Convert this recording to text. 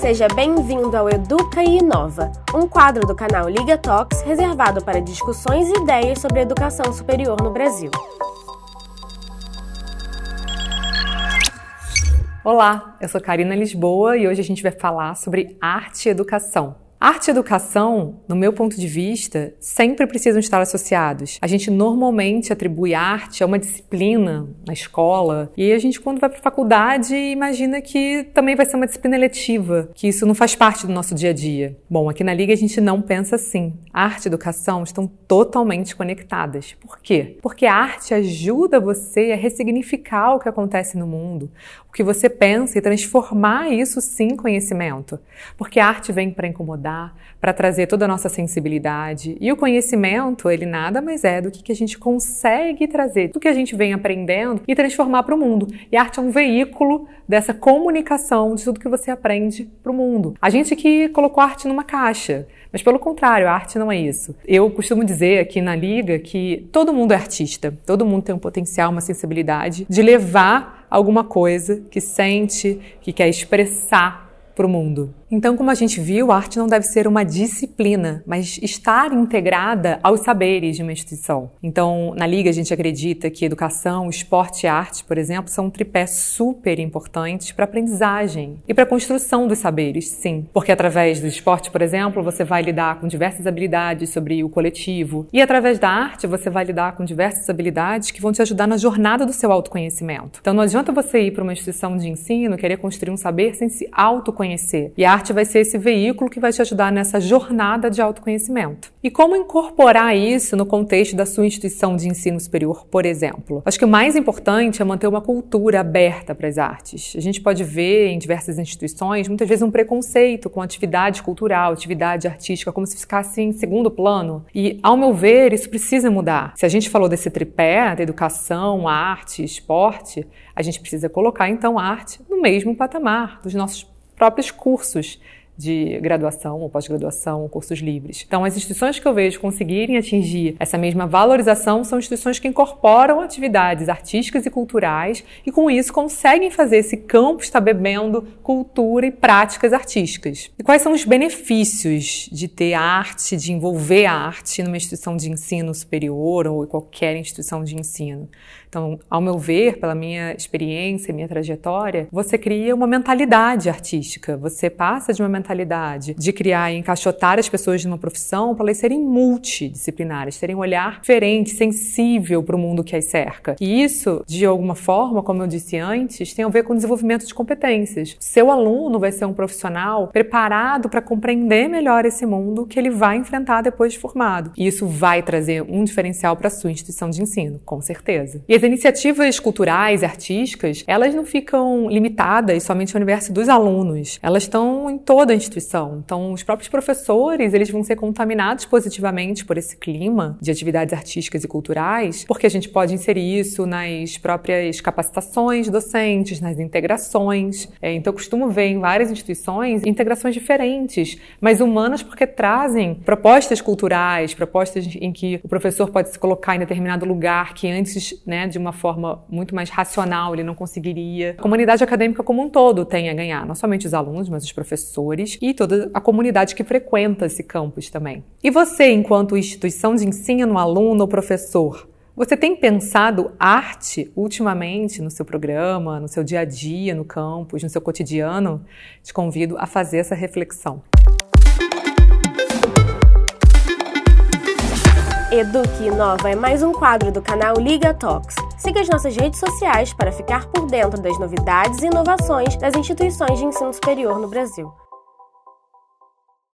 Seja bem-vindo ao Educa e Inova, um quadro do canal Liga Talks reservado para discussões e ideias sobre educação superior no Brasil. Olá, eu sou Karina Lisboa e hoje a gente vai falar sobre arte e educação. Arte e educação, no meu ponto de vista, sempre precisam estar associados. A gente normalmente atribui arte a uma disciplina na escola, e a gente, quando vai para a faculdade, imagina que também vai ser uma disciplina eletiva, que isso não faz parte do nosso dia a dia. Bom, aqui na Liga a gente não pensa assim. Arte e educação estão totalmente conectadas. Por quê? Porque a arte ajuda você a ressignificar o que acontece no mundo, o que você pensa e transformar isso sim em conhecimento. Porque a arte vem para incomodar para trazer toda a nossa sensibilidade. E o conhecimento, ele nada mais é do que, que a gente consegue trazer, do que a gente vem aprendendo e transformar para o mundo. E a arte é um veículo dessa comunicação de tudo que você aprende para o mundo. A gente que colocou a arte numa caixa. Mas pelo contrário, a arte não é isso. Eu costumo dizer aqui na Liga que todo mundo é artista, todo mundo tem um potencial, uma sensibilidade de levar alguma coisa que sente, que quer expressar para o mundo. Então, como a gente viu, a arte não deve ser uma disciplina, mas estar integrada aos saberes de uma instituição. Então, na Liga, a gente acredita que educação, esporte e arte, por exemplo, são um tripé super importantes para a aprendizagem e para a construção dos saberes, sim. Porque através do esporte, por exemplo, você vai lidar com diversas habilidades sobre o coletivo. E através da arte, você vai lidar com diversas habilidades que vão te ajudar na jornada do seu autoconhecimento. Então, não adianta você ir para uma instituição de ensino querer construir um saber sem se autoconhecer. E a arte vai ser esse veículo que vai te ajudar nessa jornada de autoconhecimento. E como incorporar isso no contexto da sua instituição de ensino superior, por exemplo? Acho que o mais importante é manter uma cultura aberta para as artes. A gente pode ver em diversas instituições, muitas vezes, um preconceito com atividade cultural, atividade artística, como se ficasse em segundo plano. E, ao meu ver, isso precisa mudar. Se a gente falou desse tripé, da educação, arte, esporte, a gente precisa colocar, então, a arte no mesmo patamar dos nossos próprios cursos de graduação ou pós-graduação, cursos livres. Então, as instituições que eu vejo conseguirem atingir essa mesma valorização são instituições que incorporam atividades artísticas e culturais e, com isso, conseguem fazer esse campo estar bebendo cultura e práticas artísticas. E quais são os benefícios de ter arte, de envolver a arte numa instituição de ensino superior ou em qualquer instituição de ensino? Então, ao meu ver, pela minha experiência, minha trajetória, você cria uma mentalidade artística, você passa de uma mentalidade de criar e encaixotar as pessoas numa profissão para elas serem multidisciplinares, terem um olhar diferente, sensível para o mundo que as cerca. E isso, de alguma forma, como eu disse antes, tem a ver com o desenvolvimento de competências. Seu aluno vai ser um profissional preparado para compreender melhor esse mundo que ele vai enfrentar depois de formado. E isso vai trazer um diferencial para a sua instituição de ensino, com certeza. E as iniciativas culturais artísticas, elas não ficam limitadas somente ao universo dos alunos. Elas estão em toda instituição. Então, os próprios professores, eles vão ser contaminados positivamente por esse clima de atividades artísticas e culturais, porque a gente pode inserir isso nas próprias capacitações docentes, nas integrações. É, então, eu costumo ver em várias instituições integrações diferentes, mas humanas porque trazem propostas culturais, propostas em que o professor pode se colocar em determinado lugar que antes, né, de uma forma muito mais racional, ele não conseguiria. A comunidade acadêmica como um todo tem a ganhar, não somente os alunos, mas os professores e toda a comunidade que frequenta esse campus também. E você, enquanto instituição de ensino, aluno ou professor, você tem pensado arte ultimamente no seu programa, no seu dia a dia, no campus, no seu cotidiano? Te convido a fazer essa reflexão. Eduque Inova é mais um quadro do canal Liga Talks. Siga as nossas redes sociais para ficar por dentro das novidades e inovações das instituições de ensino superior no Brasil.